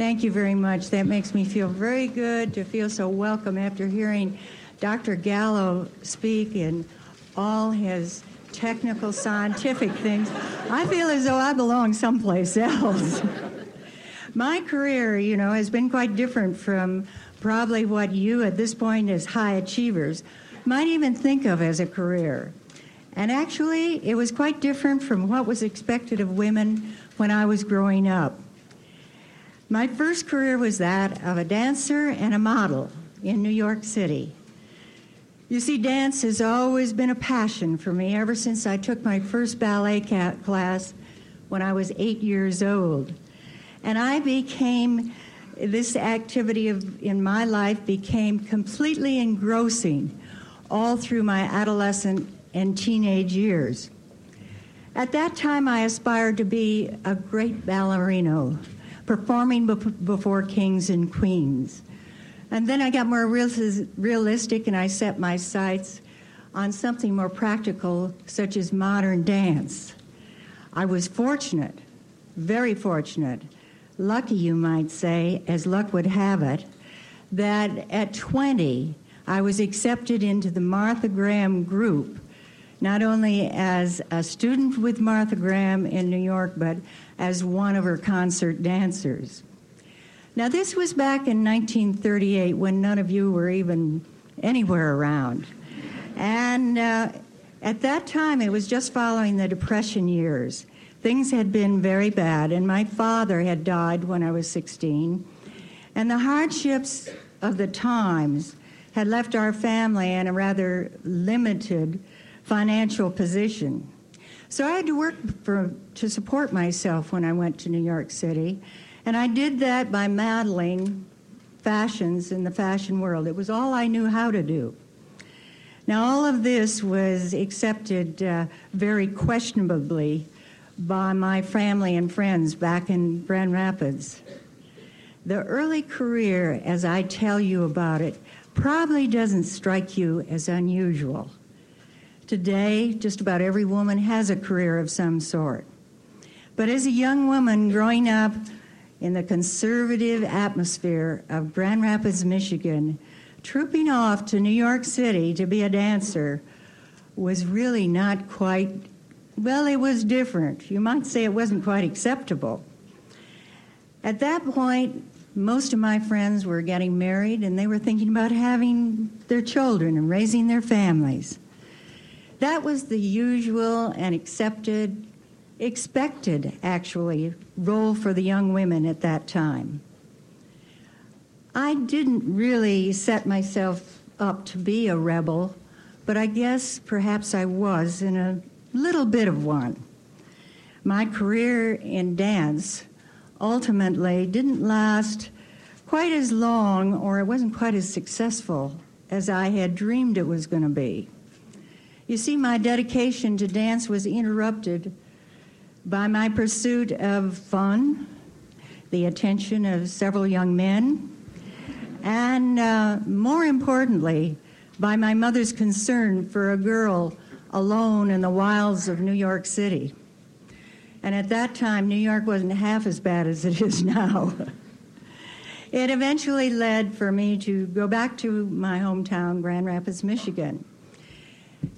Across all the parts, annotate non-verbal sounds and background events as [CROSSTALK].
Thank you very much. That makes me feel very good to feel so welcome after hearing Dr. Gallo speak and all his technical, scientific things. I feel as though I belong someplace else. [LAUGHS] My career, you know, has been quite different from probably what you at this point as high achievers might even think of as a career. And actually, it was quite different from what was expected of women when I was growing up. My first career was that of a dancer and a model in New York City. You see, dance has always been a passion for me ever since I took my first ballet class when I was eight years old. And I became, this activity of, in my life became completely engrossing all through my adolescent and teenage years. At that time, I aspired to be a great ballerino, performing before kings and queens. And then I got more realistic and I set my sights on something more practical, such as modern dance. I was fortunate, very fortunate, lucky, you might say, as luck would have it, that at 20, I was accepted into the Martha Graham group, not only as a student with Martha Graham in New York, but as one of her concert dancers. Now, this was back in 1938 when none of you were even anywhere around. And uh, at that time, it was just following the Depression years. Things had been very bad, and my father had died when I was 16. And the hardships of the times had left our family in a rather limited financial position. So I had to work for, to support myself when I went to New York City. And I did that by modeling fashions in the fashion world. It was all I knew how to do. Now, all of this was accepted uh, very questionably by my family and friends back in Grand Rapids. The early career, as I tell you about it, probably doesn't strike you as unusual. Today, just about every woman has a career of some sort. But as a young woman growing up in the conservative atmosphere of Grand Rapids, Michigan, trooping off to New York City to be a dancer was really not quite, well, it was different. You might say it wasn't quite acceptable. At that point, most of my friends were getting married and they were thinking about having their children and raising their families. That was the usual and accepted expected, actually, role for the young women at that time. I didn't really set myself up to be a rebel, but I guess perhaps I was in a little bit of one. My career in dance ultimately didn't last quite as long, or it wasn't quite as successful as I had dreamed it was going to be. You see, my dedication to dance was interrupted by my pursuit of fun, the attention of several young men, and uh, more importantly, by my mother's concern for a girl alone in the wilds of New York City. And at that time, New York wasn't half as bad as it is now. it eventually led for me to go back to my hometown, Grand Rapids, Michigan.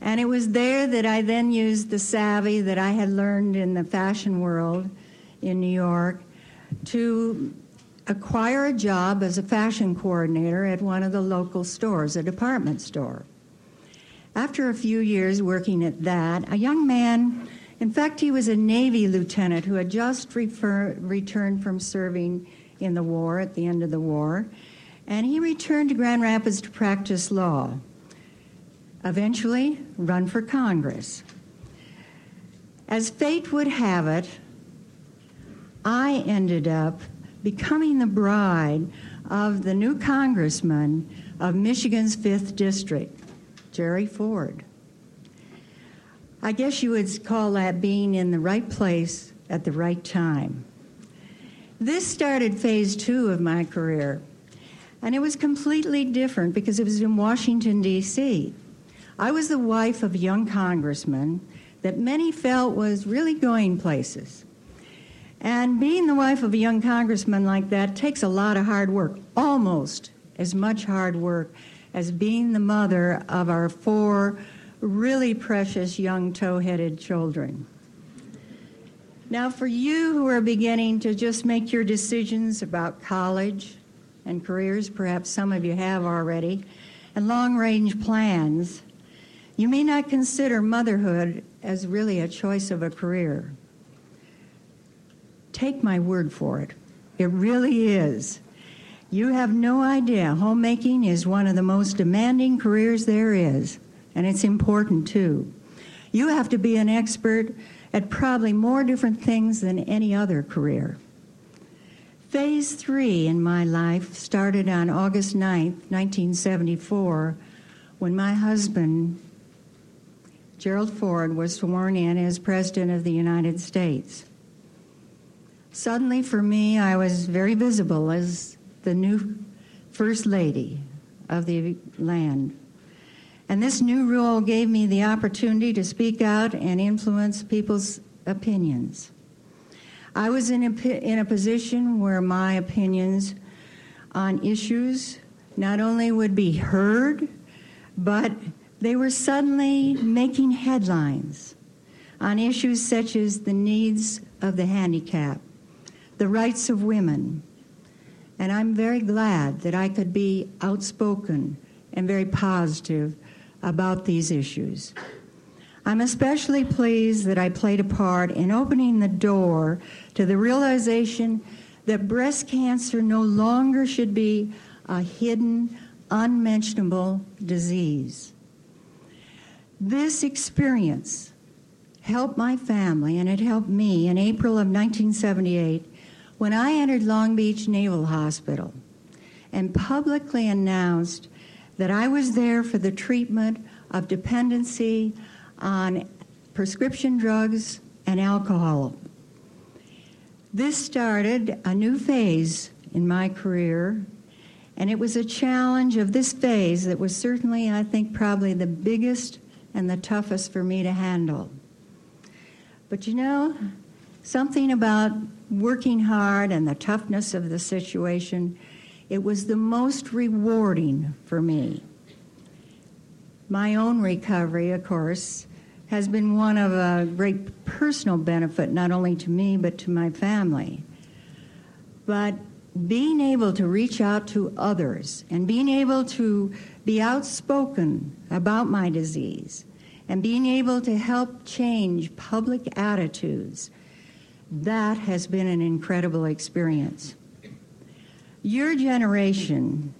And it was there that I then used the savvy that I had learned in the fashion world in New York to acquire a job as a fashion coordinator at one of the local stores, a department store. After a few years working at that, a young man, in fact, he was a Navy lieutenant who had just refer, returned from serving in the war at the end of the war, and he returned to Grand Rapids to practice law eventually run for Congress. As fate would have it, I ended up becoming the bride of the new congressman of Michigan's 5th District, Jerry Ford. I guess you would call that being in the right place at the right time. This started phase two of my career, and it was completely different because it was in Washington, D.C. I was the wife of a young congressman that many felt was really going places. And being the wife of a young congressman like that takes a lot of hard work, almost as much hard work as being the mother of our four really precious young tow headed children. Now, for you who are beginning to just make your decisions about college and careers, perhaps some of you have already, and long range plans, you may not consider motherhood as really a choice of a career. Take my word for it. It really is. You have no idea. Homemaking is one of the most demanding careers there is, and it's important too. You have to be an expert at probably more different things than any other career. Phase three in my life started on August 9th, 1974, when my husband, Gerald Ford, was sworn in as President of the United States. Suddenly, for me, I was very visible as the new First Lady of the land. And this new role gave me the opportunity to speak out and influence people's opinions. I was in a, in a position where my opinions on issues not only would be heard, but they were suddenly making headlines on issues such as the needs of the handicapped, the rights of women, and I'm very glad that I could be outspoken and very positive about these issues. I'm especially pleased that I played a part in opening the door to the realization that breast cancer no longer should be a hidden, unmentionable disease. This experience helped my family and it helped me in April of 1978 when I entered Long Beach Naval Hospital and publicly announced that I was there for the treatment of dependency on prescription drugs and alcohol. This started a new phase in my career, and it was a challenge of this phase that was certainly, I think, probably the biggest and the toughest for me to handle. But you know, something about working hard and the toughness of the situation, it was the most rewarding for me. My own recovery, of course, has been one of a great personal benefit, not only to me, but to my family. But being able to reach out to others and being able to be outspoken about my disease and being able to help change public attitudes that has been an incredible experience. Your generation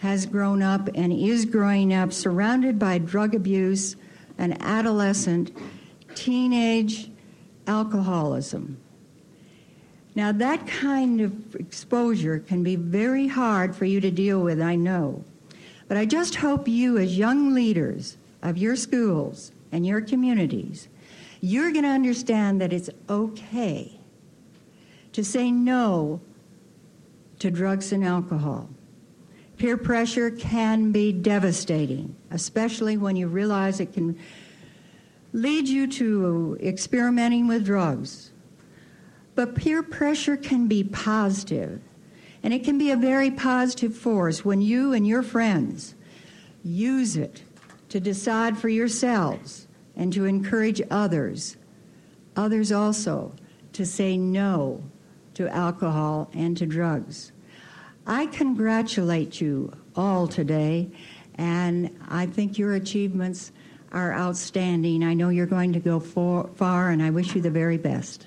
has grown up and is growing up surrounded by drug abuse and adolescent, teenage alcoholism. Now, that kind of exposure can be very hard for you to deal with, I know. But I just hope you, as young leaders of your schools and your communities, you're going to understand that it's okay to say no to drugs and alcohol. Peer pressure can be devastating, especially when you realize it can lead you to experimenting with drugs. But peer pressure can be positive, and it can be a very positive force when you and your friends use it to decide for yourselves and to encourage others, others also, to say no to alcohol and to drugs. I congratulate you all today, and I think your achievements are outstanding. I know you're going to go for, far, and I wish you the very best.